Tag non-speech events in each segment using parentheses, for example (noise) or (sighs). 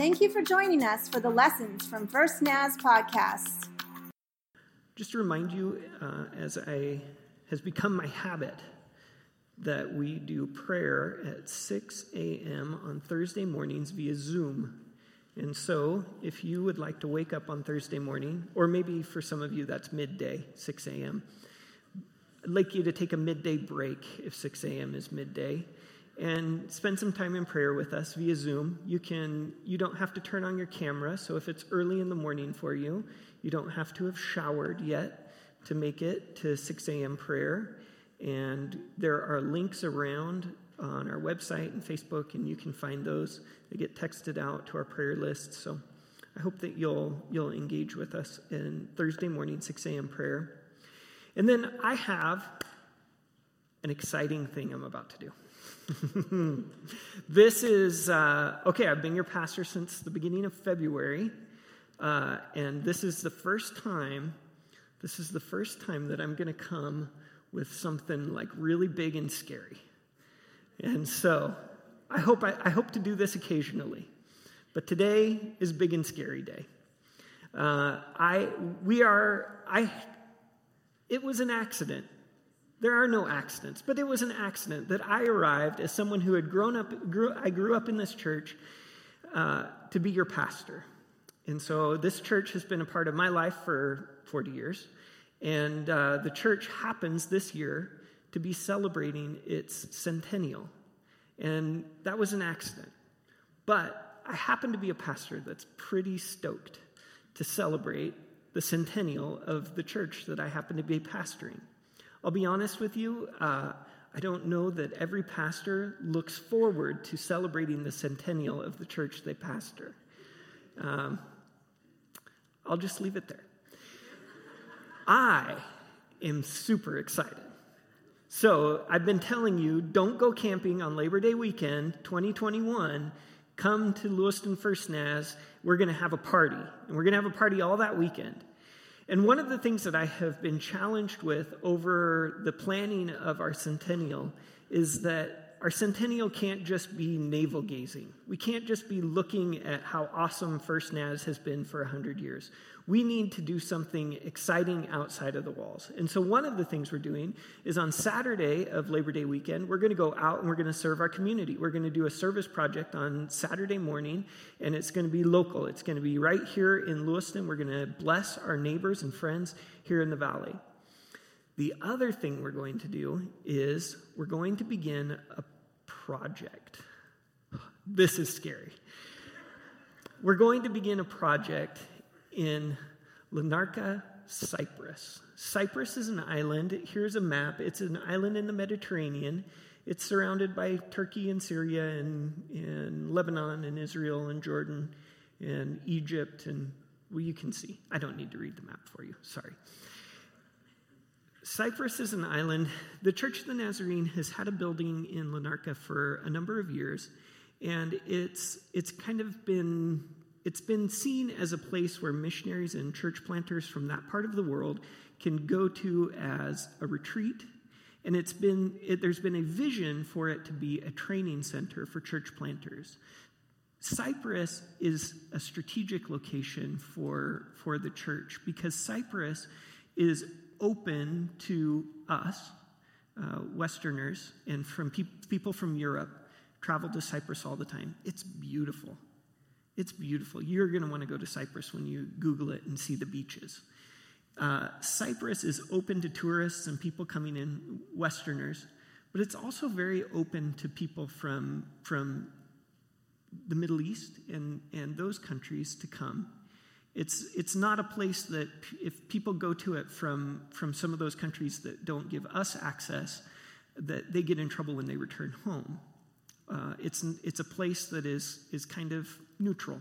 Thank you for joining us for the Lessons from First Naz podcast. Just to remind you, uh, as I has become my habit, that we do prayer at 6 a.m. on Thursday mornings via Zoom. And so, if you would like to wake up on Thursday morning, or maybe for some of you that's midday, 6 a.m., I'd like you to take a midday break if 6 a.m. is midday and spend some time in prayer with us via Zoom. You can you don't have to turn on your camera, so if it's early in the morning for you, you don't have to have showered yet to make it to 6 a.m. prayer. And there are links around on our website and Facebook, and you can find those. They get texted out to our prayer list. So I hope that you'll you'll engage with us in Thursday morning, 6 a.m. prayer. And then I have an exciting thing I'm about to do. (laughs) this is, uh, okay, I've been your pastor since the beginning of February, uh, and this is the first time, this is the first time that I'm going to come with something like really big and scary. And so I hope, I, I hope to do this occasionally, but today is big and scary day. Uh, I, we are, I it was an accident. There are no accidents, but it was an accident that I arrived as someone who had grown up, grew, I grew up in this church uh, to be your pastor. And so this church has been a part of my life for 40 years. And uh, the church happens this year to be celebrating its centennial. And that was an accident. But I happen to be a pastor that's pretty stoked to celebrate the centennial of the church that I happen to be pastoring. I'll be honest with you, uh, I don't know that every pastor looks forward to celebrating the centennial of the church they pastor. Um, I'll just leave it there. I am super excited. So, I've been telling you don't go camping on Labor Day weekend 2021 come to Lewiston First Naz. We're going to have a party, and we're going to have a party all that weekend. And one of the things that I have been challenged with over the planning of our centennial is that our centennial can't just be navel gazing. We can't just be looking at how awesome First Naz has been for 100 years we need to do something exciting outside of the walls. And so, one of the things we're doing is on Saturday of Labor Day weekend, we're going to go out and we're going to serve our community. We're going to do a service project on Saturday morning, and it's going to be local. It's going to be right here in Lewiston. We're going to bless our neighbors and friends here in the valley. The other thing we're going to do is we're going to begin a project. This is scary. We're going to begin a project in Larnaca, Cyprus. Cyprus is an island. Here's a map. It's an island in the Mediterranean. It's surrounded by Turkey and Syria and, and Lebanon and Israel and Jordan and Egypt and well, you can see. I don't need to read the map for you. Sorry. Cyprus is an island. The Church of the Nazarene has had a building in Larnaca for a number of years, and it's it's kind of been it's been seen as a place where missionaries and church planters from that part of the world can go to as a retreat. And it's been, it, there's been a vision for it to be a training center for church planters. Cyprus is a strategic location for, for the church because Cyprus is open to us, uh, Westerners, and from pe- people from Europe travel to Cyprus all the time. It's beautiful. It's beautiful. You're going to want to go to Cyprus when you Google it and see the beaches. Uh, Cyprus is open to tourists and people coming in, Westerners, but it's also very open to people from, from the Middle East and, and those countries to come. It's, it's not a place that, if people go to it from, from some of those countries that don't give us access, that they get in trouble when they return home. Uh, it's, it's a place that is, is kind of neutral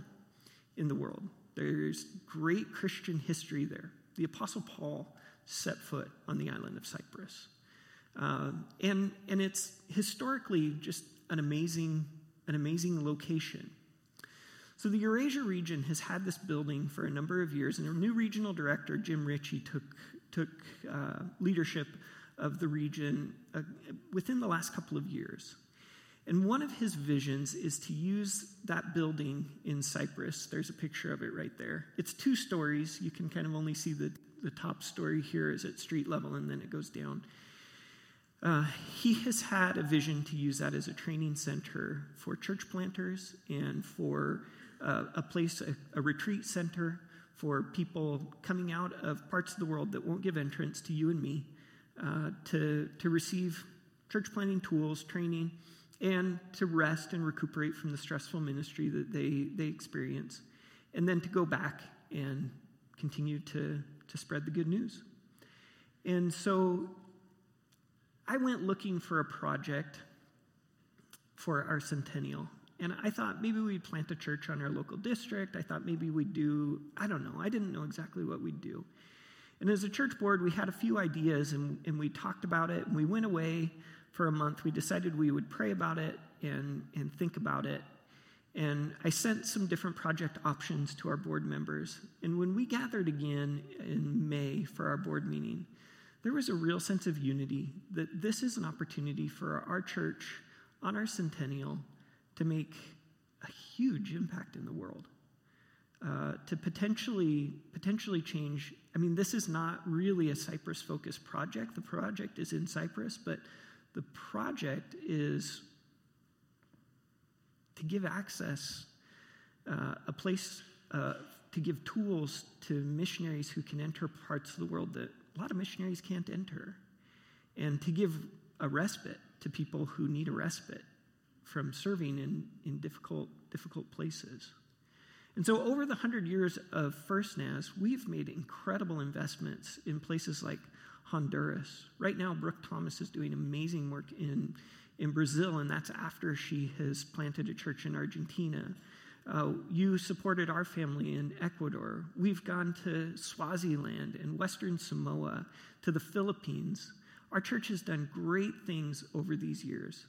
in the world. There's great Christian history there. The Apostle Paul set foot on the island of Cyprus. Uh, and, and it's historically just an amazing, an amazing location. So the Eurasia region has had this building for a number of years, and a new regional director, Jim Ritchie, took, took uh, leadership of the region uh, within the last couple of years. And one of his visions is to use that building in Cyprus. There's a picture of it right there. It's two stories. You can kind of only see the, the top story here is at street level, and then it goes down. Uh, he has had a vision to use that as a training center for church planters and for uh, a place, a, a retreat center for people coming out of parts of the world that won't give entrance to you and me uh, to, to receive church planning tools, training, and to rest and recuperate from the stressful ministry that they, they experience, and then to go back and continue to, to spread the good news. And so I went looking for a project for our centennial. And I thought maybe we'd plant a church on our local district. I thought maybe we'd do, I don't know, I didn't know exactly what we'd do. And as a church board, we had a few ideas and, and we talked about it and we went away for a month. We decided we would pray about it and, and think about it. And I sent some different project options to our board members. And when we gathered again in May for our board meeting, there was a real sense of unity that this is an opportunity for our church on our centennial to make a huge impact in the world. Uh, to potentially potentially change. I mean, this is not really a Cyprus focused project. The project is in Cyprus, but the project is to give access, uh, a place uh, to give tools to missionaries who can enter parts of the world that a lot of missionaries can't enter, and to give a respite to people who need a respite from serving in, in difficult, difficult places. And so, over the hundred years of First Naz, we've made incredible investments in places like Honduras. Right now, Brooke Thomas is doing amazing work in, in Brazil, and that's after she has planted a church in Argentina. Uh, you supported our family in Ecuador. We've gone to Swaziland and Western Samoa, to the Philippines. Our church has done great things over these years.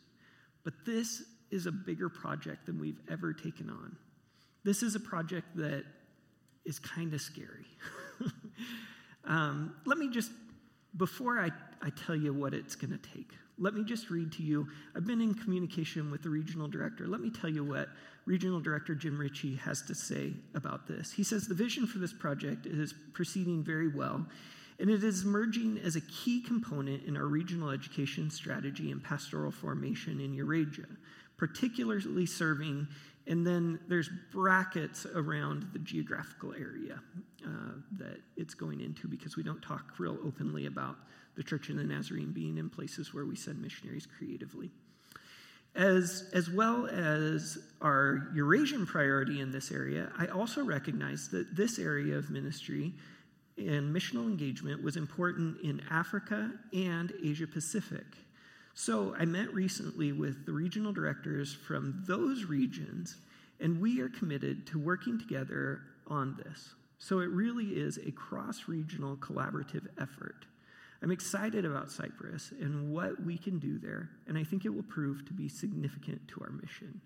But this is a bigger project than we've ever taken on. This is a project that is kind of scary. (laughs) um, let me just before I, I tell you what it's going to take, let me just read to you. I've been in communication with the regional director. Let me tell you what Regional Director Jim Ritchie has to say about this. He says the vision for this project is proceeding very well, and it is emerging as a key component in our regional education strategy and pastoral formation in Eurasia, particularly serving and then there's brackets around the geographical area uh, that it's going into because we don't talk real openly about the Church of the Nazarene being in places where we send missionaries creatively. As, as well as our Eurasian priority in this area, I also recognize that this area of ministry and missional engagement was important in Africa and Asia Pacific. So I met recently with the regional directors from those regions, and we are committed to working together on this. So it really is a cross regional collaborative effort. I'm excited about Cyprus and what we can do there, and I think it will prove to be significant to our mission.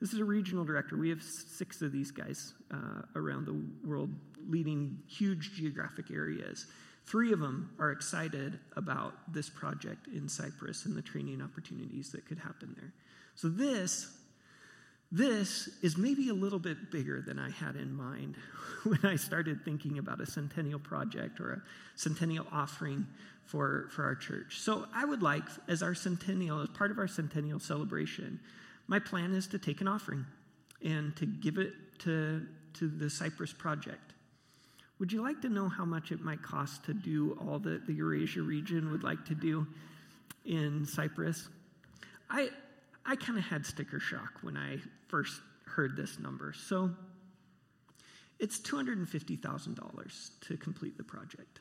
This is a regional director. We have six of these guys uh, around the world leading huge geographic areas. Three of them are excited about this project in Cyprus and the training opportunities that could happen there. So, this, this is maybe a little bit bigger than I had in mind (laughs) when I started thinking about a centennial project or a centennial offering for, for our church. So, I would like, as our centennial, as part of our centennial celebration, my plan is to take an offering and to give it to, to the Cyprus project. Would you like to know how much it might cost to do all that the Eurasia region would like to do in Cyprus? I, I kind of had sticker shock when I first heard this number. So it's $250,000 to complete the project.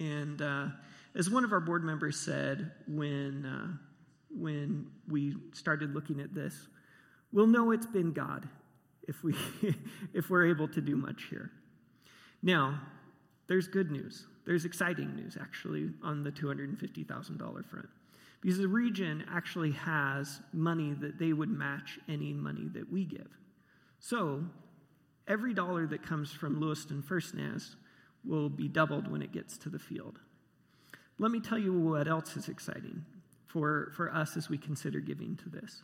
And uh, as one of our board members said when, uh, when we started looking at this, we'll know it's been God if, we, (laughs) if we're able to do much here. Now, there's good news. There's exciting news, actually, on the $250,000 front. Because the region actually has money that they would match any money that we give. So, every dollar that comes from Lewiston First Naz will be doubled when it gets to the field. Let me tell you what else is exciting for, for us as we consider giving to this.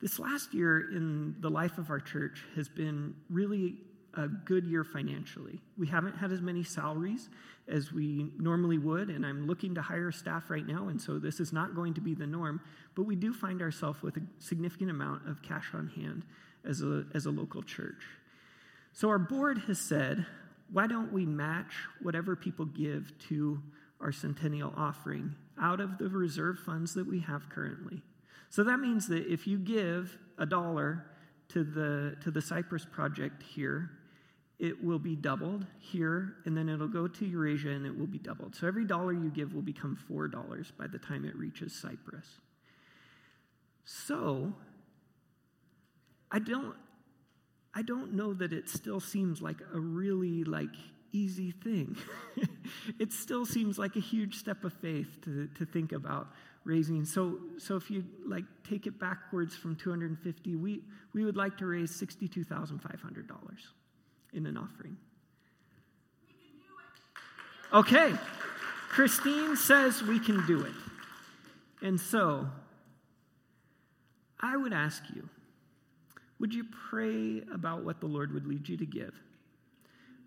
This last year in the life of our church has been really a good year financially. We haven't had as many salaries as we normally would, and I'm looking to hire staff right now, and so this is not going to be the norm. But we do find ourselves with a significant amount of cash on hand as a, as a local church. So our board has said, why don't we match whatever people give to our centennial offering out of the reserve funds that we have currently? So that means that if you give a dollar to the, to the Cyprus project here, it will be doubled here, and then it'll go to Eurasia and it will be doubled. So every dollar you give will become $4 by the time it reaches Cyprus. So I don't I don't know that it still seems like a really like easy thing. (laughs) it still seems like a huge step of faith to, to think about raising. So, so if you like take it backwards from 250, we, we would like to raise $62,500 in an offering. Okay. Christine says we can do it. And so I would ask you, would you pray about what the Lord would lead you to give?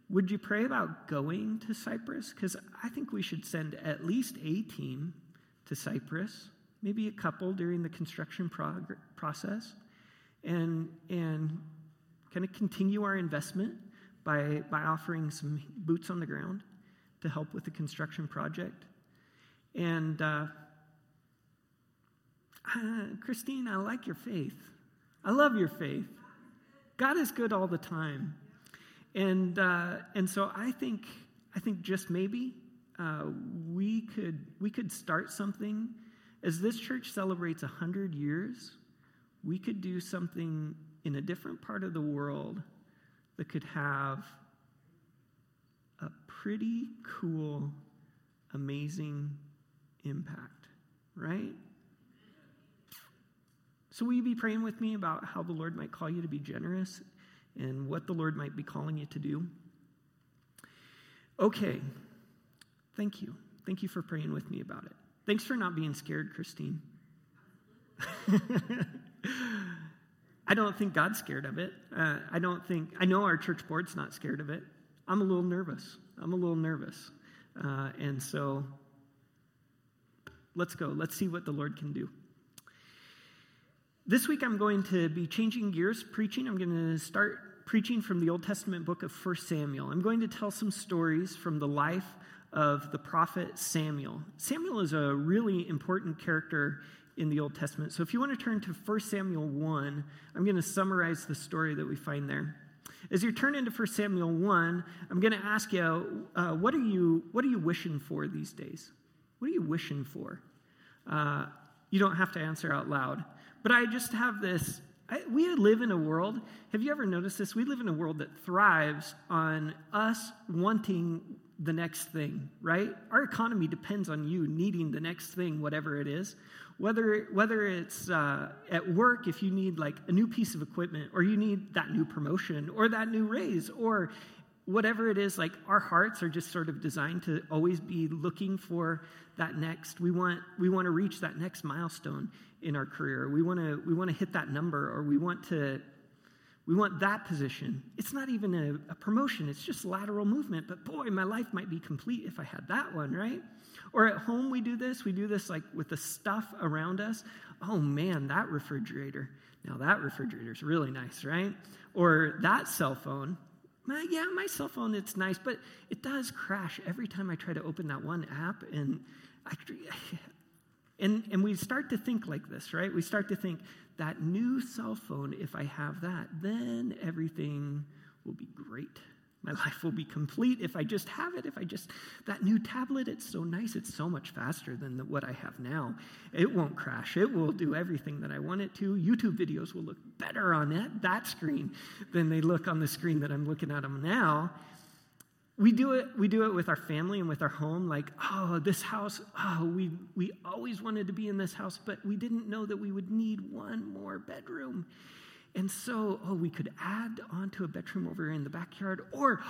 Would you pray about going to Cyprus? Because I think we should send at least a team to Cyprus, maybe a couple during the construction prog- process, and, and kind of continue our investment by, by offering some boots on the ground to help with the construction project. And uh, uh, (sighs) Christine, I like your faith. I love your faith. God is good all the time. And, uh, and so I think, I think just maybe uh, we, could, we could start something. As this church celebrates 100 years, we could do something in a different part of the world that could have a pretty cool, amazing impact, right? So, will you be praying with me about how the Lord might call you to be generous and what the Lord might be calling you to do? Okay. Thank you. Thank you for praying with me about it. Thanks for not being scared, Christine. (laughs) I don't think God's scared of it. Uh, I don't think, I know our church board's not scared of it. I'm a little nervous. I'm a little nervous. Uh, and so let's go. Let's see what the Lord can do. This week I'm going to be changing gears preaching. I'm going to start preaching from the Old Testament book of 1 Samuel. I'm going to tell some stories from the life of the prophet Samuel. Samuel is a really important character in the Old Testament. So if you want to turn to 1 Samuel 1, I'm going to summarize the story that we find there. As you turn into 1 Samuel 1, I'm going to ask you, uh, what, are you what are you wishing for these days? What are you wishing for? Uh, you don't have to answer out loud. But I just have this. I, we live in a world, have you ever noticed this? We live in a world that thrives on us wanting the next thing, right? Our economy depends on you needing the next thing, whatever it is. Whether, whether it's uh, at work, if you need like a new piece of equipment, or you need that new promotion, or that new raise, or whatever it is, like our hearts are just sort of designed to always be looking for that next. We want, we want to reach that next milestone in our career. We want to, we want to hit that number, or we want to, we want that position. It's not even a, a promotion, it's just lateral movement. But boy, my life might be complete if I had that one, right? Or at home, we do this. We do this like with the stuff around us. Oh man, that refrigerator. Now, that refrigerator is really nice, right? Or that cell phone my, yeah, my cell phone, it's nice, but it does crash every time I try to open that one app. And, I, and, and we start to think like this, right? We start to think that new cell phone, if I have that, then everything will be great. My (laughs) life will be complete if I just have it. If I just, that new tablet, it's so nice. It's so much faster than the, what I have now. It won't crash. It will do everything that I want it to. YouTube videos will look better on that, that screen than they look on the screen that I'm looking at them now. We do it, we do it with our family and with our home, like, oh, this house, oh, we, we always wanted to be in this house, but we didn't know that we would need one more bedroom. And so, oh, we could add onto a bedroom over in the backyard, or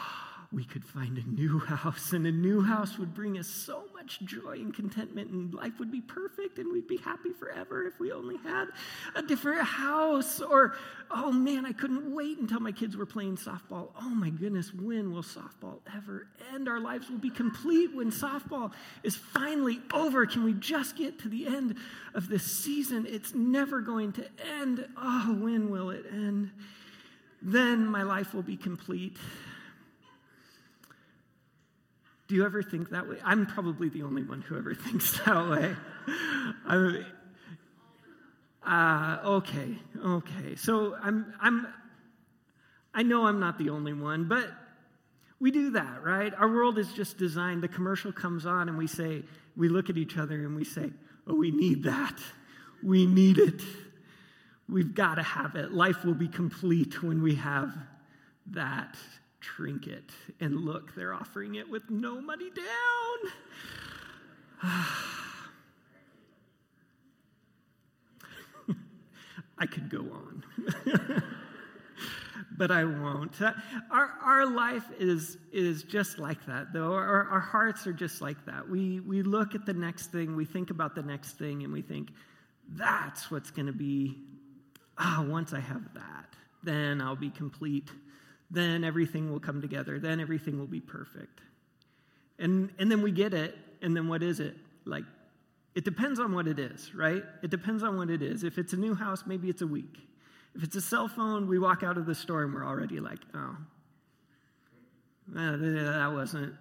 we could find a new (laughs) house, and a new house would bring us so much joy and contentment, and life would be perfect, and we'd be happy forever if we only had a different house. Or, oh man, I couldn't wait until my kids were playing softball. Oh my goodness, when will softball ever end? Our lives will be complete when softball is finally over. Can we just get to the end of this season? It's never going to end. Oh, when will it end? Then my life will be complete. Do you ever think that way? I'm probably the only one who ever (laughs) thinks that way. I, uh, okay, okay. So I'm, I'm, I know I'm not the only one, but we do that, right? Our world is just designed. The commercial comes on, and we say, we look at each other and we say, oh, we need that. We need it. We've got to have it. Life will be complete when we have that trinket. And look, they're offering it with no money down. (sighs) I could go on. (laughs) but I won't. Our, our life is, is just like that, though. Our, our hearts are just like that. We, we look at the next thing, we think about the next thing, and we think, that's what's going to be. Ah, once I have that, then I'll be complete then everything will come together. Then everything will be perfect. And, and then we get it, and then what is it? Like, it depends on what it is, right? It depends on what it is. If it's a new house, maybe it's a week. If it's a cell phone, we walk out of the store and we're already like, oh, that wasn't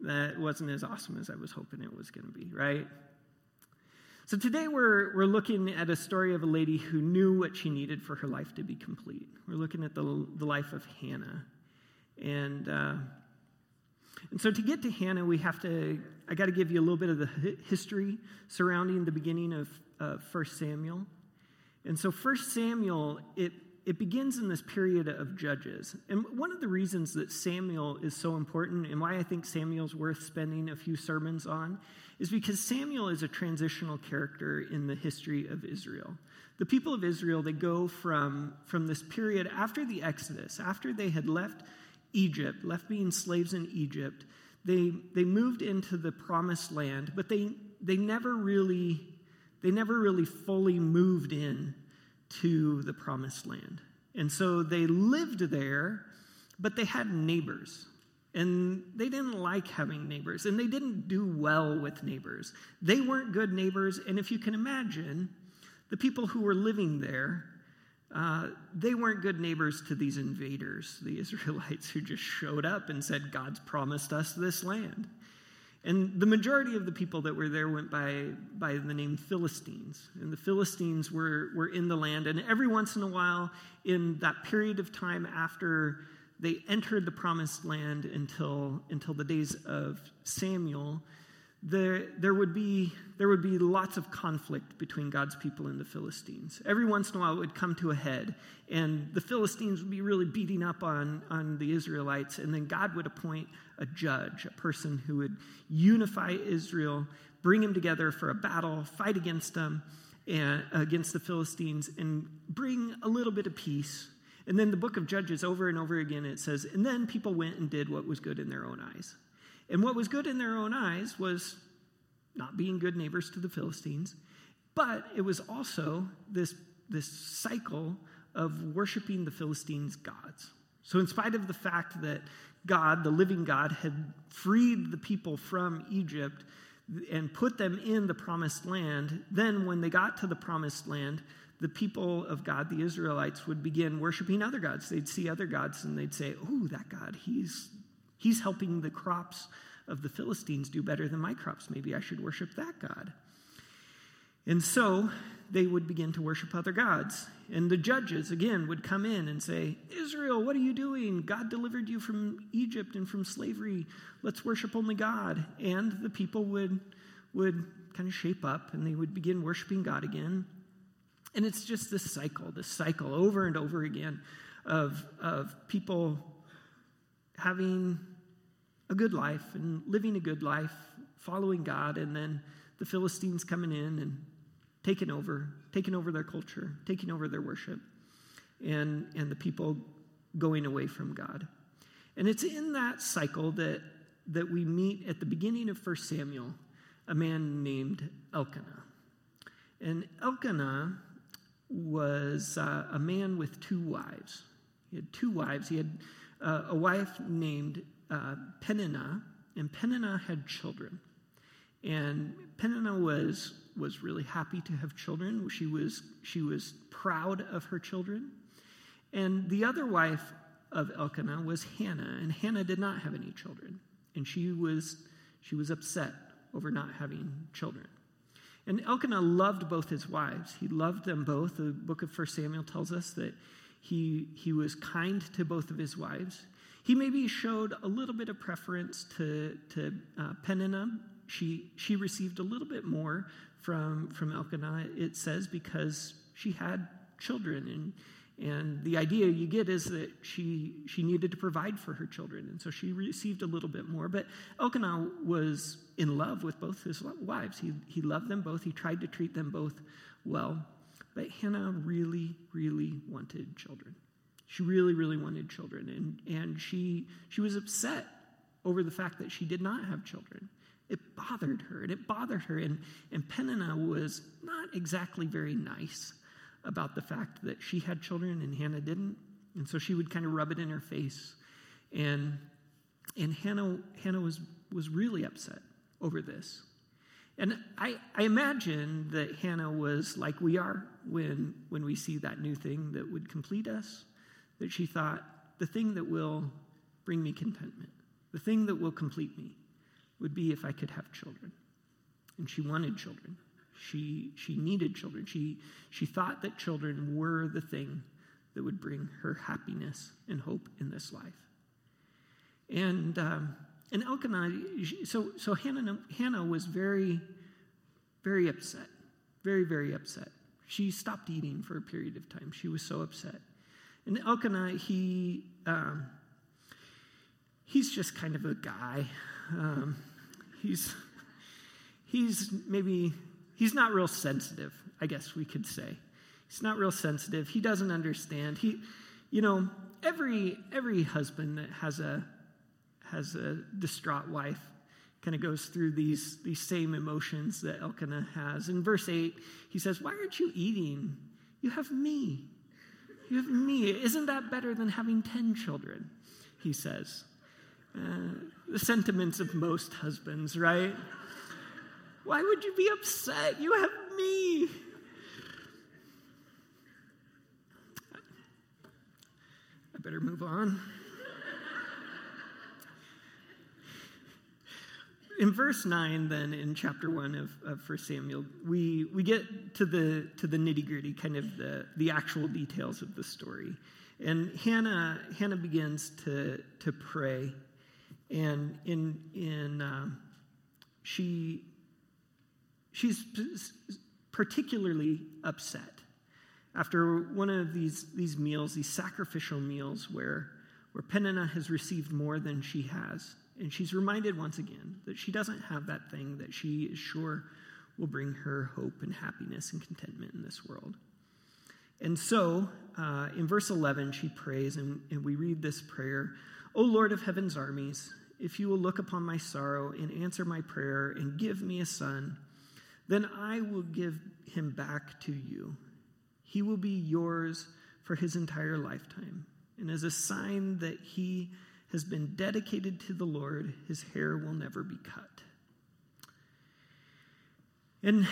that wasn't as awesome as I was hoping it was going to be, right? So today we're, we're looking at a story of a lady who knew what she needed for her life to be complete. We're looking at the, the life of Hannah. And, uh, and so to get to Hannah, we have to, I got to give you a little bit of the history surrounding the beginning of uh, 1 Samuel. And so 1 Samuel, it, it begins in this period of judges. And one of the reasons that Samuel is so important and why I think Samuel's worth spending a few sermons on is because Samuel is a transitional character in the history of Israel. The people of Israel, they go from, from this period after the Exodus, after they had left Egypt, left being slaves in Egypt, they, they moved into the promised land, but they, they never really they never really fully moved in to the promised land. And so they lived there, but they had neighbors. And they didn't like having neighbors, and they didn't do well with neighbors. They weren't good neighbors, and if you can imagine, the people who were living there, uh, they weren't good neighbors to these invaders, the (laughs) Israelites who just showed up and said, God's promised us this land. And the majority of the people that were there went by, by the name Philistines. And the Philistines were, were in the land. And every once in a while, in that period of time after they entered the promised land until, until the days of Samuel, there, there, would be, there would be lots of conflict between God's people and the Philistines. Every once in a while, it would come to a head, and the Philistines would be really beating up on, on the Israelites, and then God would appoint a judge, a person who would unify Israel, bring them together for a battle, fight against them, and, against the Philistines, and bring a little bit of peace and then the book of Judges, over and over again, it says, and then people went and did what was good in their own eyes. And what was good in their own eyes was not being good neighbors to the Philistines, but it was also this, this cycle of worshiping the Philistines' gods. So, in spite of the fact that God, the living God, had freed the people from Egypt and put them in the promised land, then when they got to the promised land, the people of God, the Israelites, would begin worshiping other gods. They'd see other gods and they'd say, Oh, that God, he's, he's helping the crops of the Philistines do better than my crops. Maybe I should worship that God. And so they would begin to worship other gods. And the judges, again, would come in and say, Israel, what are you doing? God delivered you from Egypt and from slavery. Let's worship only God. And the people would, would kind of shape up and they would begin worshiping God again. And it's just this cycle, this cycle over and over again of, of people having a good life and living a good life, following God, and then the Philistines coming in and taking over, taking over their culture, taking over their worship, and, and the people going away from God. And it's in that cycle that, that we meet at the beginning of 1 Samuel a man named Elkanah. And Elkanah was uh, a man with two wives. He had two wives. He had uh, a wife named uh, Peninnah, and Peninnah had children. And Peninnah was, was really happy to have children. She was, she was proud of her children. And the other wife of Elkanah was Hannah, and Hannah did not have any children. And she was, she was upset over not having children. And Elkanah loved both his wives. He loved them both. The book of 1 Samuel tells us that he, he was kind to both of his wives. He maybe showed a little bit of preference to, to uh, Peninnah. She, she received a little bit more from, from Elkanah, it says, because she had children and and the idea you get is that she, she needed to provide for her children, and so she received a little bit more. But Elkanah was in love with both his wives. He, he loved them both, he tried to treat them both well. But Hannah really, really wanted children. She really, really wanted children, and, and she, she was upset over the fact that she did not have children. It bothered her, and it bothered her, and, and Peninnah was not exactly very nice about the fact that she had children and Hannah didn't. And so she would kind of rub it in her face. And, and Hannah, Hannah was, was really upset over this. And I, I imagine that Hannah was like we are when, when we see that new thing that would complete us, that she thought, the thing that will bring me contentment, the thing that will complete me, would be if I could have children. And she wanted children. She, she needed children. She, she thought that children were the thing that would bring her happiness and hope in this life. And, um, and Elkanah, so, so Hannah, Hannah was very, very upset, very, very upset. She stopped eating for a period of time. She was so upset. And Elkanah, he, um, he's just kind of a guy. Um, he's, he's maybe he's not real sensitive, I guess we could say. He's not real sensitive. He doesn't understand. He, you know, every every husband that has a has a distraught wife kind of goes through these these same emotions that Elkanah has. In verse eight, he says, "Why aren't you eating? You have me. You have me. Isn't that better than having ten children?" He says. Uh, the sentiments of most husbands, right? Why would you be upset? You have me. I better move on. in verse 9 then in chapter 1 of, of 1 samuel we, we get to the, to the nitty-gritty kind of the, the actual details of the story and hannah, hannah begins to, to pray and in, in um, she she's particularly upset after one of these, these meals, these sacrificial meals, where, where Peninnah has received more than she has. And she's reminded once again that she doesn't have that thing that she is sure will bring her hope and happiness and contentment in this world. And so, uh, in verse 11, she prays, and, and we read this prayer O Lord of heaven's armies, if you will look upon my sorrow and answer my prayer and give me a son, then I will give him back to you. He will be yours for his entire lifetime. And as a sign that he has been dedicated to the Lord, his hair will never be cut. And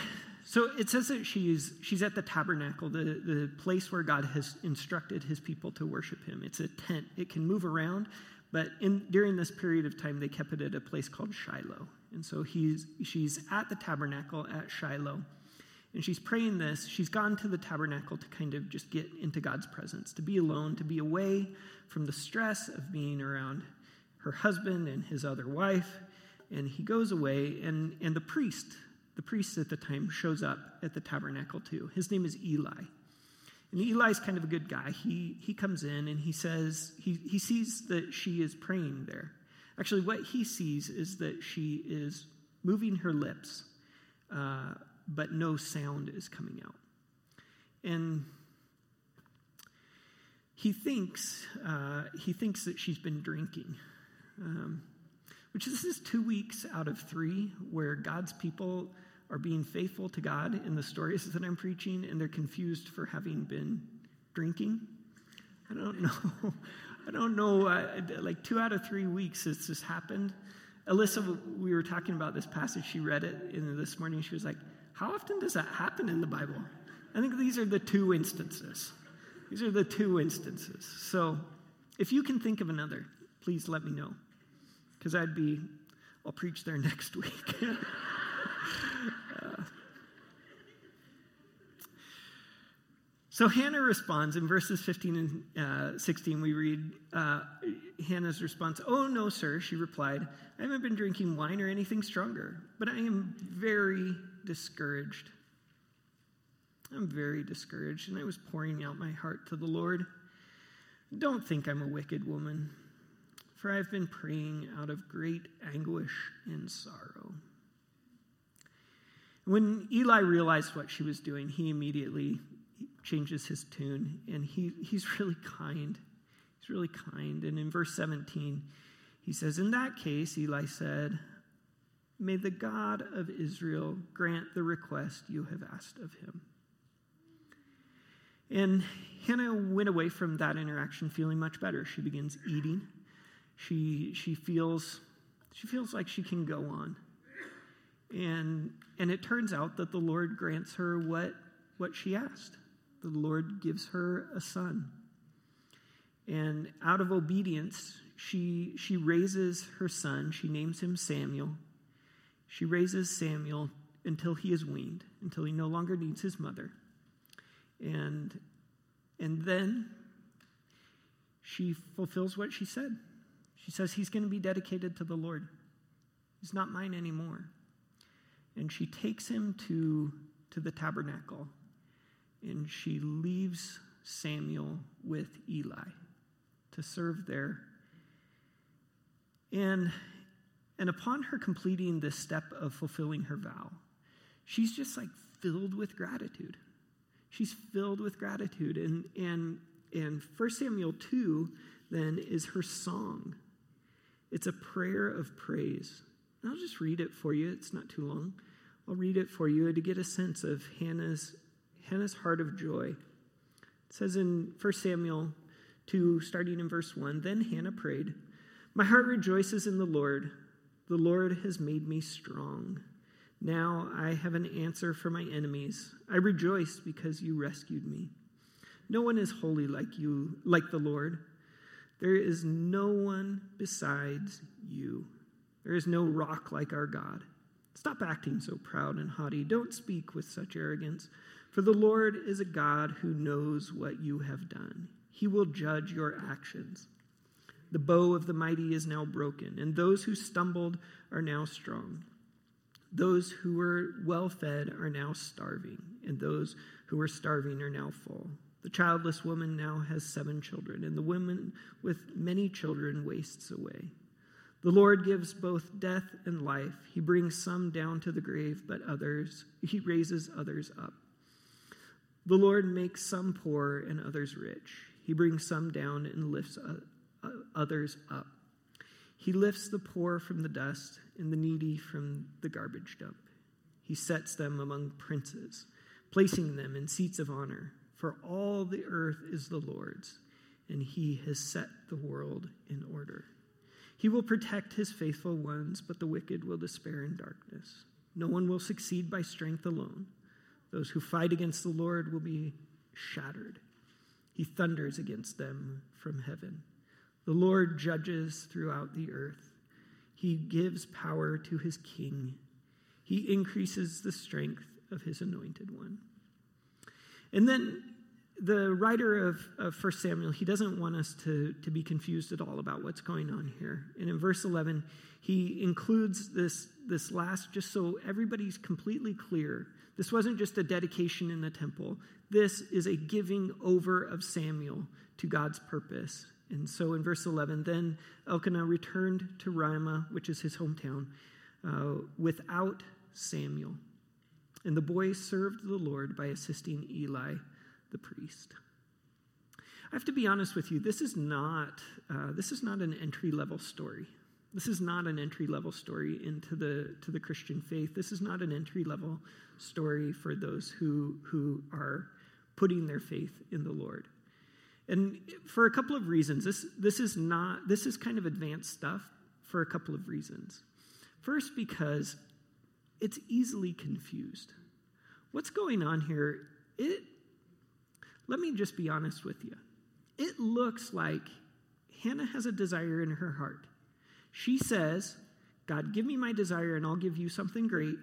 so it says that she's, she's at the tabernacle, the, the place where God has instructed his people to worship him. It's a tent, it can move around, but in, during this period of time, they kept it at a place called Shiloh. And so he's, she's at the tabernacle at Shiloh. And she's praying this. She's gone to the tabernacle to kind of just get into God's presence, to be alone, to be away from the stress of being around her husband and his other wife. And he goes away, and, and the priest, the priest at the time, shows up at the tabernacle too. His name is Eli. And Eli's kind of a good guy. He, he comes in and he says, he, he sees that she is praying there. Actually, what he sees is that she is moving her lips, uh, but no sound is coming out. And he thinks uh, he thinks that she's been drinking, um, which this is two weeks out of three where God's people are being faithful to God in the stories (laughs) that I'm preaching, and they're confused for having been drinking. I don't know. (laughs) I don't know. Uh, like two out of three weeks, it's just happened. Alyssa, we were talking about this passage. She read it in this morning. She was like, "How often does that happen in the Bible?" I think these are the two instances. These are the two instances. So, if you can think of another, please let me know, because I'd be. I'll preach there (laughs) next week. So Hannah responds in verses 15 and uh, 16. We read uh, Hannah's response Oh, no, sir, she replied. I haven't been drinking wine or anything stronger, but I am very discouraged. I'm very discouraged, and I was pouring out my heart to the Lord. Don't think I'm a wicked woman, for I've been praying out of great anguish and sorrow. When Eli realized what she was doing, he immediately changes his tune, and he, he's (laughs) really kind. He's really kind. And in verse 17, he says, In that case, Eli said, May the God of Israel grant the request you have asked of him. And Hannah went away from that interaction feeling much better. She begins eating. She, she, feels, she feels like she can go on. And, and it turns out that the Lord grants her what, what she asked the Lord gives her a son. And out of obedience, she, she raises her son. She names him Samuel. She raises Samuel until he is weaned, until he no longer needs his mother. And, and then she fulfills what she said. She says, He's going to be dedicated to the Lord. He's not mine anymore. And she takes him to, to the tabernacle and she leaves Samuel with Eli to serve there. And, and upon her completing this step of fulfilling her vow, she's just like filled with gratitude. She's filled with gratitude. And, and, and 1 Samuel 2 then is her song. It's a prayer of praise. And I'll just read it for you. It's not too long. I'll read it for you to get a sense of Hannah's Hannah's heart of joy. It says in 1 Samuel 2, starting in verse 1 Then Hannah prayed, My heart rejoices in the Lord. The Lord has made me strong. Now I have an answer for my enemies. I rejoice because you rescued me. No one is holy like you, like the Lord. There is no one besides you. There is no rock like our God. Stop acting so proud and haughty. Don't speak with such arrogance. For the Lord is a God who knows what you have done. He will judge your actions. The bow of the mighty is now broken, and those who stumbled are now strong. Those who were well fed are now starving, and those who were starving are now full. The childless woman now has seven children, and the woman with many children wastes away. The Lord gives both death and life. He brings some down to the grave, but others, he raises others up. The Lord makes some poor and others rich. He brings some down and lifts uh, uh, others up. He lifts the poor from the dust and the needy from the garbage dump. He sets them among princes, placing them in seats of honor. For all the earth is the Lord's, and he has set the world in order. He will protect his faithful ones, but the wicked will despair in darkness. No one will succeed by strength alone. Those who fight against the Lord will be shattered. He thunders against them from heaven. The Lord judges throughout the earth. He gives power to his king. He increases the strength of his anointed one. And then the writer of, of 1 Samuel, he doesn't want us to, to be confused at all about what's going on here. And in verse 11, he includes this, this last, just so everybody's completely clear this wasn't just a dedication in the temple, this is a giving over of Samuel to God's purpose. And so in verse 11, then Elkanah returned to Ramah, which is his hometown, uh, without Samuel. And the boy served the Lord by assisting Eli the priest. I have to be honest with you. This is not uh, this is not an entry level story. This is not an entry level story into the to the Christian faith. This is not an entry level story for those who who are putting their faith in the Lord. And for a couple of reasons, this this is not this is kind of advanced stuff for a couple of reasons. First, because it's easily confused. What's going on here? It let me just be honest with you. It looks like Hannah has a desire in her heart. She says, God, give me my desire and I'll give you something great.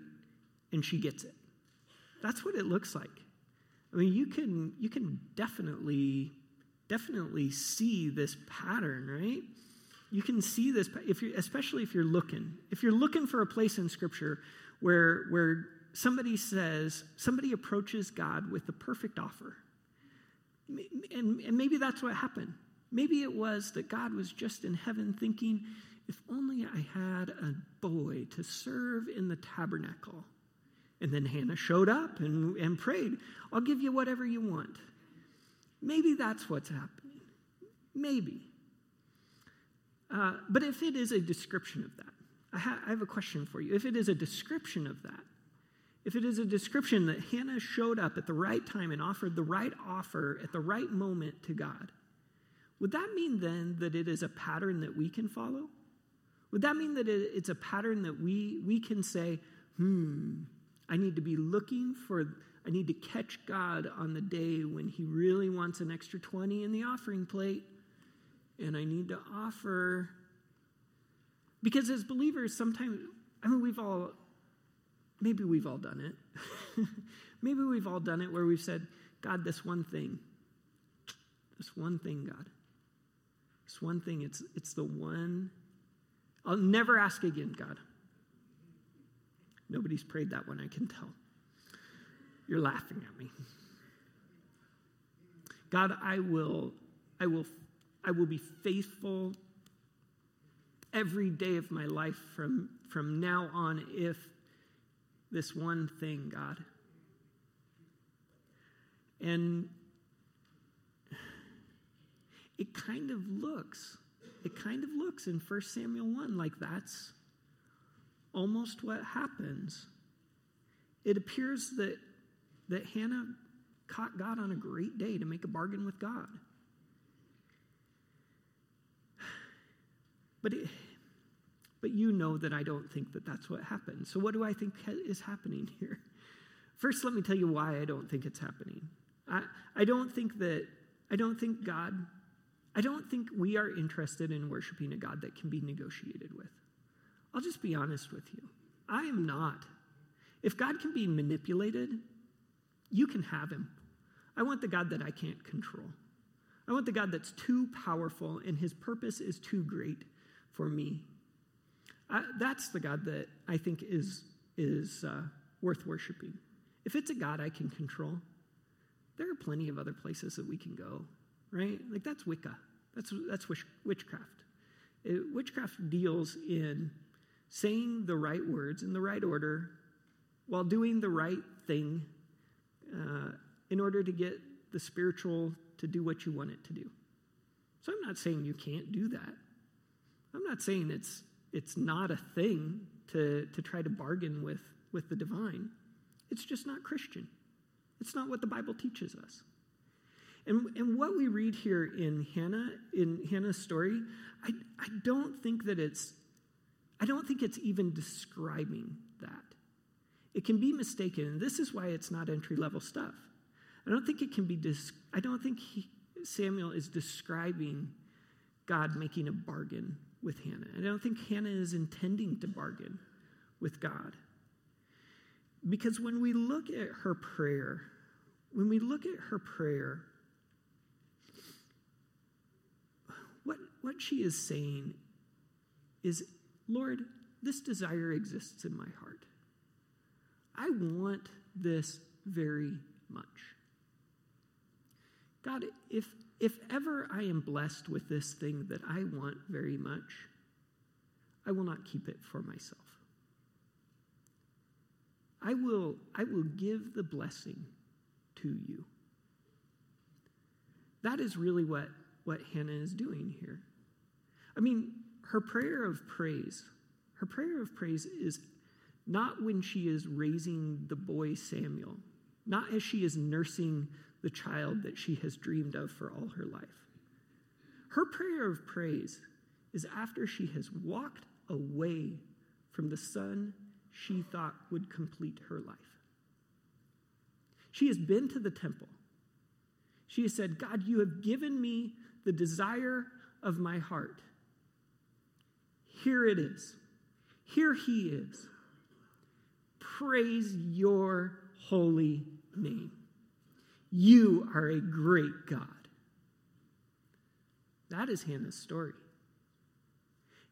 And she gets it. That's what it looks like. I mean, you can, you can definitely, definitely see this pattern, right? You can see this, if you especially if you're looking. If you're looking for a place in Scripture where, where somebody says, somebody approaches God with the perfect offer, and, and maybe that's what happened. Maybe it was that God was just in heaven thinking, if only I had a boy to serve in the tabernacle. And then Hannah showed up and, and prayed, I'll give you whatever you want. Maybe that's what's happening. Maybe. Uh, but if it is a description of that, I, ha- I have a question for you. If it is a description of that, if it is a description that Hannah showed up at the right time and offered the right offer at the right moment to God, would that mean then that it is a pattern that we can follow? Would that mean that it's a pattern that we, we can say, hmm, I need to be looking for, I need to catch God on the day when He really wants an extra 20 in the offering plate, and I need to offer. Because as believers, sometimes, I mean, we've all maybe we've all done it. (laughs) maybe we've all done it where we've said, God, this one thing, this one thing, God, this one thing, it's, it's the one. I'll never ask again, God. Nobody's prayed that one, I can tell. You're laughing at me. God, I will, I will, I will be faithful every day of my life from, from now on if this one thing, God. And it kind of looks, it kind of looks in 1 Samuel 1 like that's almost what happens. It appears that, that Hannah caught God on a great day to make a bargain with God. (sighs) But it, but you know that I don't think that that's what happened. So, what do I think is happening (laughs) here? First, let me tell you why I don't think it's happening. I, I don't think that, I don't think God, I don't think we are interested in worshiping a God that can be negotiated with. I'll just be honest with you. I am not. If God can be manipulated, you can have him. I want the God that I can't control. I want the God that's too powerful and his purpose is too great for me I, that's the God that I think is, is uh, worth worshiping. If it's a God I can control, there are plenty of other places that we can go, right? Like that's Wicca. That's, that's witch, witchcraft. It, witchcraft deals in saying the right words in the right order while doing the right thing uh, in order to get the spiritual to do what you want it to do. So I'm not saying you can't do that. I'm not saying it's it's not a thing to, to try to bargain with, with the divine. It's just not Christian. It's not what the Bible teaches us. And, and what we read here in Hannah, in Hannah's story, I, I don't think that it's, I don't think it's even describing that. It can be mistaken, and this is why it's not entry level stuff. I don't think it can be, dis- I don't think he, Samuel is describing God making a bargain with Hannah. And I don't think Hannah is intending to bargain with God. Because when we look at her prayer, when we look at her prayer, what, what she is saying is, Lord, this desire exists in my heart. I want this very much. God, if if ever I am blessed with this thing that I want very much, I will not keep it for myself. I will, I will give the blessing to you. That is really what, what Hannah is doing here. I mean, her prayer of praise, her prayer of praise is not when she is raising the boy Samuel, not as she is nursing the child that she has dreamed of for all her life. Her prayer of praise is after she has walked away from the son she thought would complete her life. She has been to the temple. She has said, God, you have given me the desire of my heart. Here it is. Here he is. Praise your holy name. You are a great God. That is Hannah's story.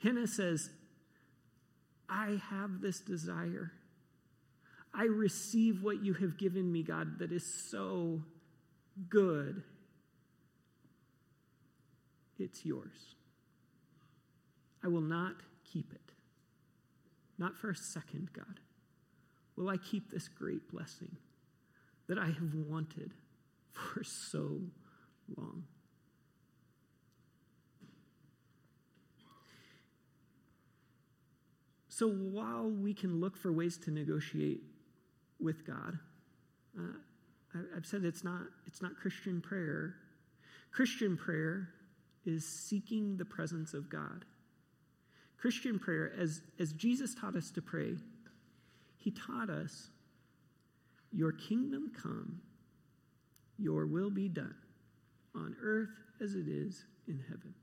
Hannah says, I have this desire. I receive what you have given me, God, that is so good. It's yours. I will not keep it. Not for a second, God. Will I keep this great blessing that I have wanted for so long? So while we can look for ways to negotiate with God, uh, I've said it's not, it's not Christian prayer. Christian prayer is seeking the presence of God. Christian prayer, as, as Jesus taught us to pray, he taught us, Your kingdom come, your will be done, on earth as it is in heaven.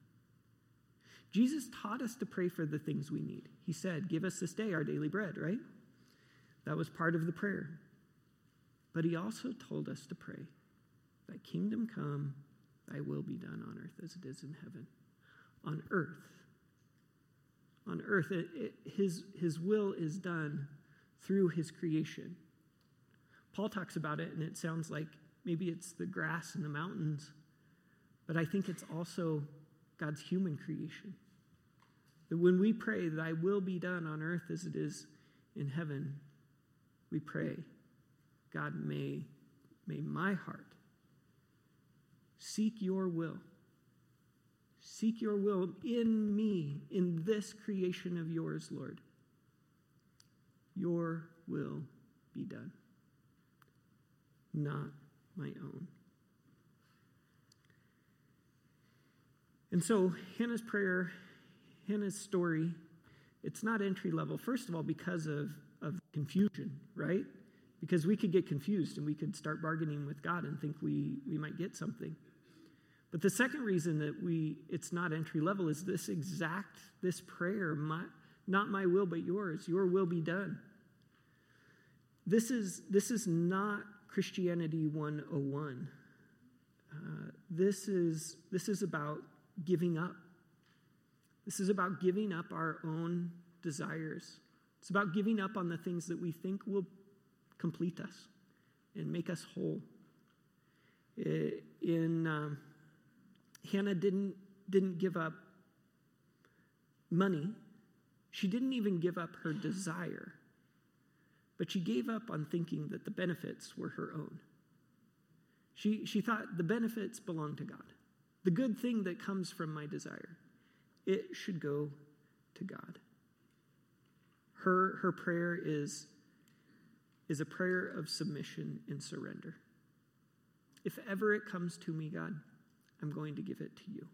Jesus taught us to pray for the things we need. He said, Give us this day our daily bread, right? That was part of the prayer. But he also told us to pray, Thy kingdom come, thy will be done on earth as it is in heaven. On earth. On earth, it, it, his, his will is done through his creation. Paul talks about it, and it sounds like maybe it's the grass and the mountains, but I think it's also God's human creation. That when we pray, Thy will be done on earth as it is in heaven, we pray, God, may, may my heart seek your will. Seek your will in me, in this creation of yours, Lord. Your will be done, not my own. And so Hannah's prayer Hannah's story, it's not entry level, first of all, because of, of confusion, right? Because we could get confused and we could start bargaining with God and think we, we might get something. But the second reason that we it's not entry level is this exact this prayer, my, not my will but yours. Your will be done. This is this is not Christianity 101. Uh, this is this is about giving up. This is about giving up our own desires. It's about giving up on the things that we think will complete us and make us whole. In um, Hannah didn't didn't give up money. She didn't even give up her desire. But she gave up on thinking that the benefits were her own. She, she thought the benefits belong to God. The good thing that comes from my desire it should go to God. Her, her prayer is, is a prayer of submission and surrender. If ever it comes to me, God, I'm going to give it to you.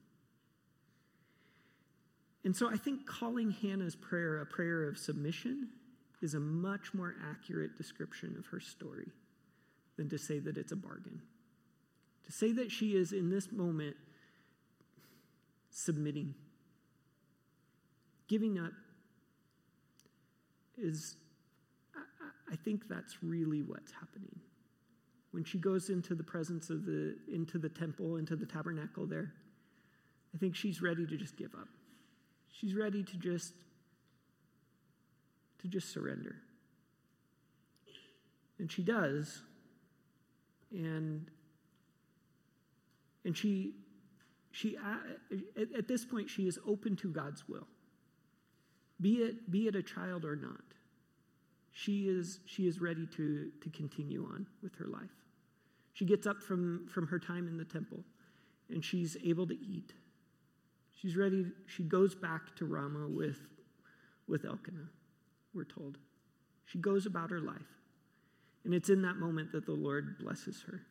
And so I think calling Hannah's prayer a prayer of submission is a much more accurate description of her story than to say that it's a bargain. To say that she is in this moment submitting Giving up is, I, I think that's really what's happening. When she goes into the presence of the, into the temple, into the tabernacle there, I think she's ready to just give up. She's ready to just, to just surrender. And she does. And, and she, she, at, at this point, she is open to God's will be it, be it a child or not. She is, she is ready to, to continue on with her life. She gets up from, from her time in the temple and she's able to eat. She's ready. She goes back to Rama with, with Elkanah, we're told. She goes about her life. And it's in that moment that the Lord blesses her.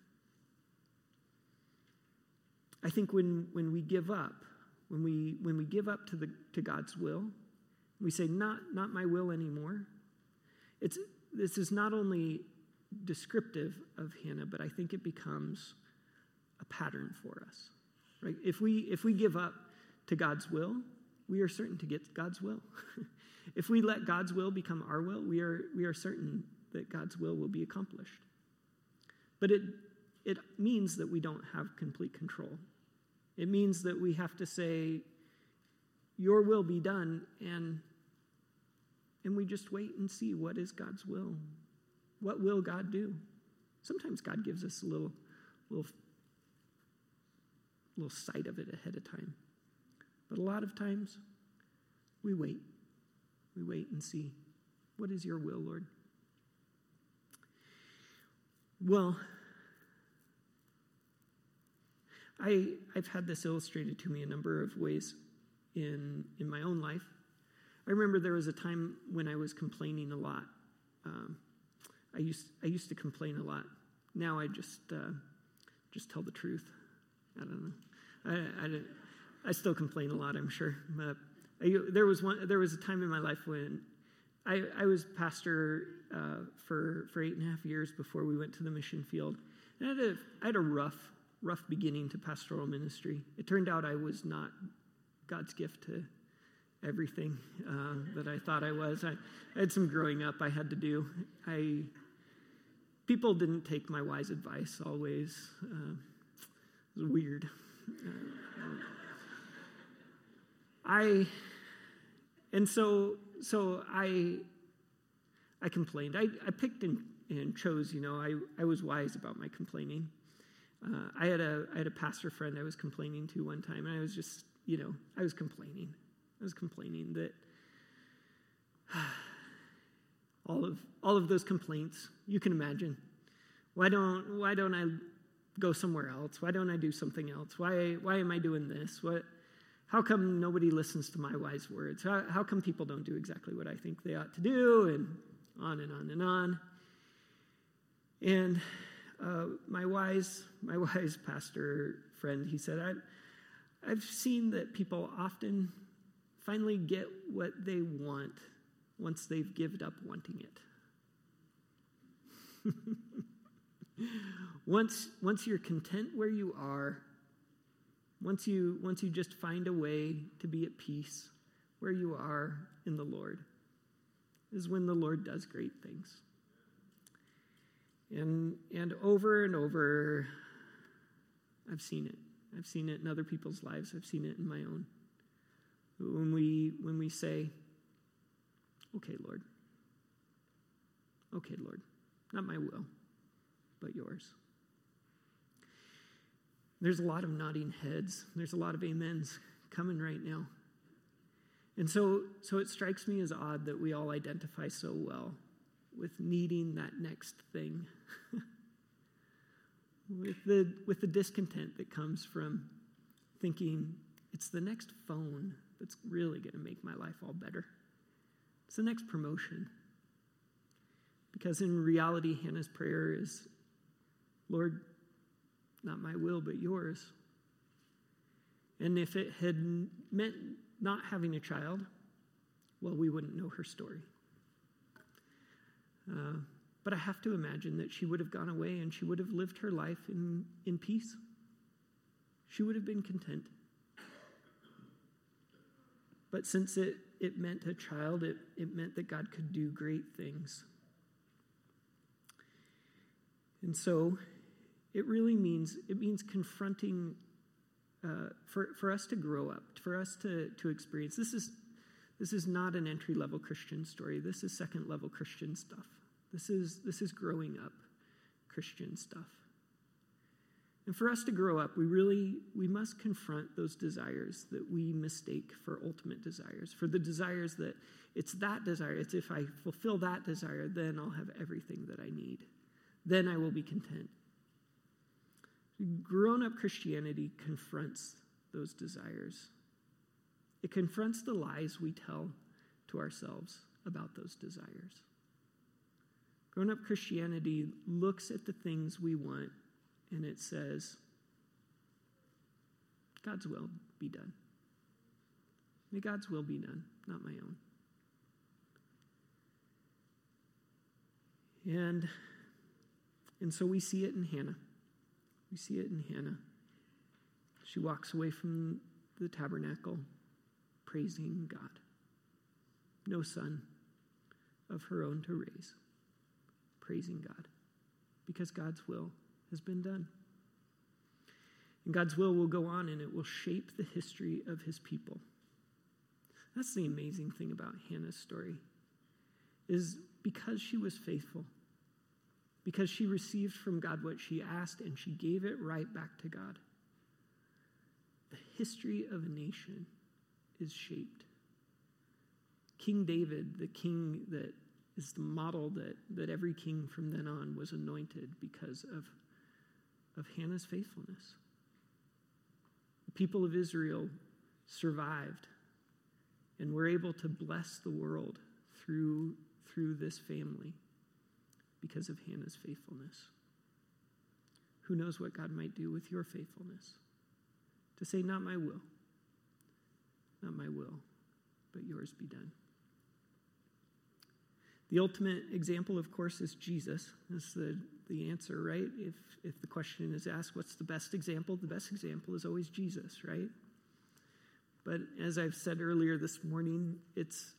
I think when, when we give up, when we, when we give up to, the, to God's will, we say, not, not my will anymore, it's, this is not only descriptive of Hannah, but I think it becomes a pattern for us. Right? If we, if we give up to God's will, we are certain to get God's will. (laughs) if we let God's will become our will, we are, we are certain that God's will will be accomplished. But it, it means that we don't have complete control. It means that we have to say, Your will be done, and, and we just wait and see what is God's will. What will God do? Sometimes God gives us a little, little, little sight of it ahead of time. But a lot of times, we wait. We wait and see. What is your will, Lord? Well, I, I've had this illustrated to me a number of ways in, in my own life. I remember there was a time when I was complaining a lot. Um, I, used, I used to complain a lot. Now I just, uh, just tell the truth. I don't know. I, I, I still complain a lot, I'm sure. There, was one, there was a time in my life when I, I was pastor uh, for, for eight and a half years before we went to the mission field. And I had a, I had a rough, rough beginning to pastoral ministry. It turned out I was not God's gift to everything uh, that I thought I was. I, I, had some growing up I had to do. I people didn't take my wise advice always. Uh, it was weird. Uh, I and so so I I complained. I, I picked and, and chose, you know, I, I was wise about my complaining. Uh, I had a I had a pastor friend I was complaining to one time, and I was just, you know, I was complaining. I was complaining that (sighs) all of all of those complaints you can imagine. Why don't why don't I go somewhere else? Why don't I do something else? Why why am I doing this? What how come nobody listens to my wise words? How, how come people don't do exactly what I think they ought to do? And on and on and on. And uh, my wise, my (laughs) wise pastor friend, he said, I, I've seen that people often finally get what they want once they've given up wanting it. (laughs) once, once you're content where you are, once you, once you just find a way to be at peace where you are in the Lord, is when the Lord does great things. And, and over and over, I've seen it. I've seen it in other people's lives. I've seen it in my own. When we, when we say, okay, Lord, okay, Lord, not my will, but yours. There's a lot of nodding heads. There's a lot of amens coming right now. And so, so it strikes me as odd that we all identify so well with needing that next thing, (laughs) with, the, with the discontent that comes from thinking it's the next phone that's really going to make my life all better. It's the next promotion. Because in reality, Hannah's prayer is Lord, not my will, but yours. And if it had meant not having a child, well, we wouldn't know her story. Uh, but I have to imagine that she would have gone away and she would have lived her life in, in peace. She would have been content. But since it, it meant a child, it, it meant that God could do great things. And so it really means it means confronting uh, for, for us to grow up, for us to, to experience. This is, this is not an entry level Christian story. This is second level Christian stuff. This is, this is growing up Christian stuff. And for us to grow up, we really we must confront those desires that we mistake for ultimate desires. For the desires that it's that desire, it's if I fulfill that desire, then I'll have everything that I need. Then I will be content. Grown up Christianity confronts those desires. It confronts the lies we tell to ourselves about those desires. Grown up Christianity looks at the things we want and it says, God's will be done. May God's will be done, not my own. And, and so we see it in Hannah. We see it in Hannah. She walks away from the tabernacle praising God. No son of her own to raise, praising God because God's will has been done. And God's will will go on and it will shape the history of his people. That's the amazing thing about Hannah's story is because she was faithful, because she received from God what she asked and she gave it right back to God. The history of a nation is shaped. King David, the king that is the model that, that every king from then on was anointed because of, of Hannah's faithfulness. The people of Israel survived and were able to bless the world through, through this family because of Hannah's faithfulness. Who knows what God might do with your faithfulness? To say, Not my will, not my will, but yours be done. The ultimate example, of course, is Jesus. That's the, the answer, right? If, if the question is asked, what's the best example? The best example is always Jesus, right? But as I've said earlier this morning, it's,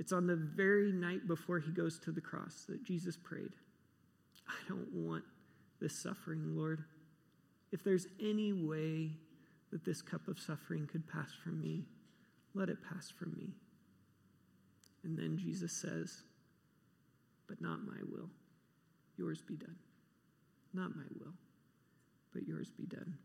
it's on the very night before he goes to the cross that Jesus prayed, I don't want this suffering, Lord. If there's any way that this cup of suffering could pass from me, let it pass from me. And then Jesus says, But not my will, yours be done. Not my will, but yours be done.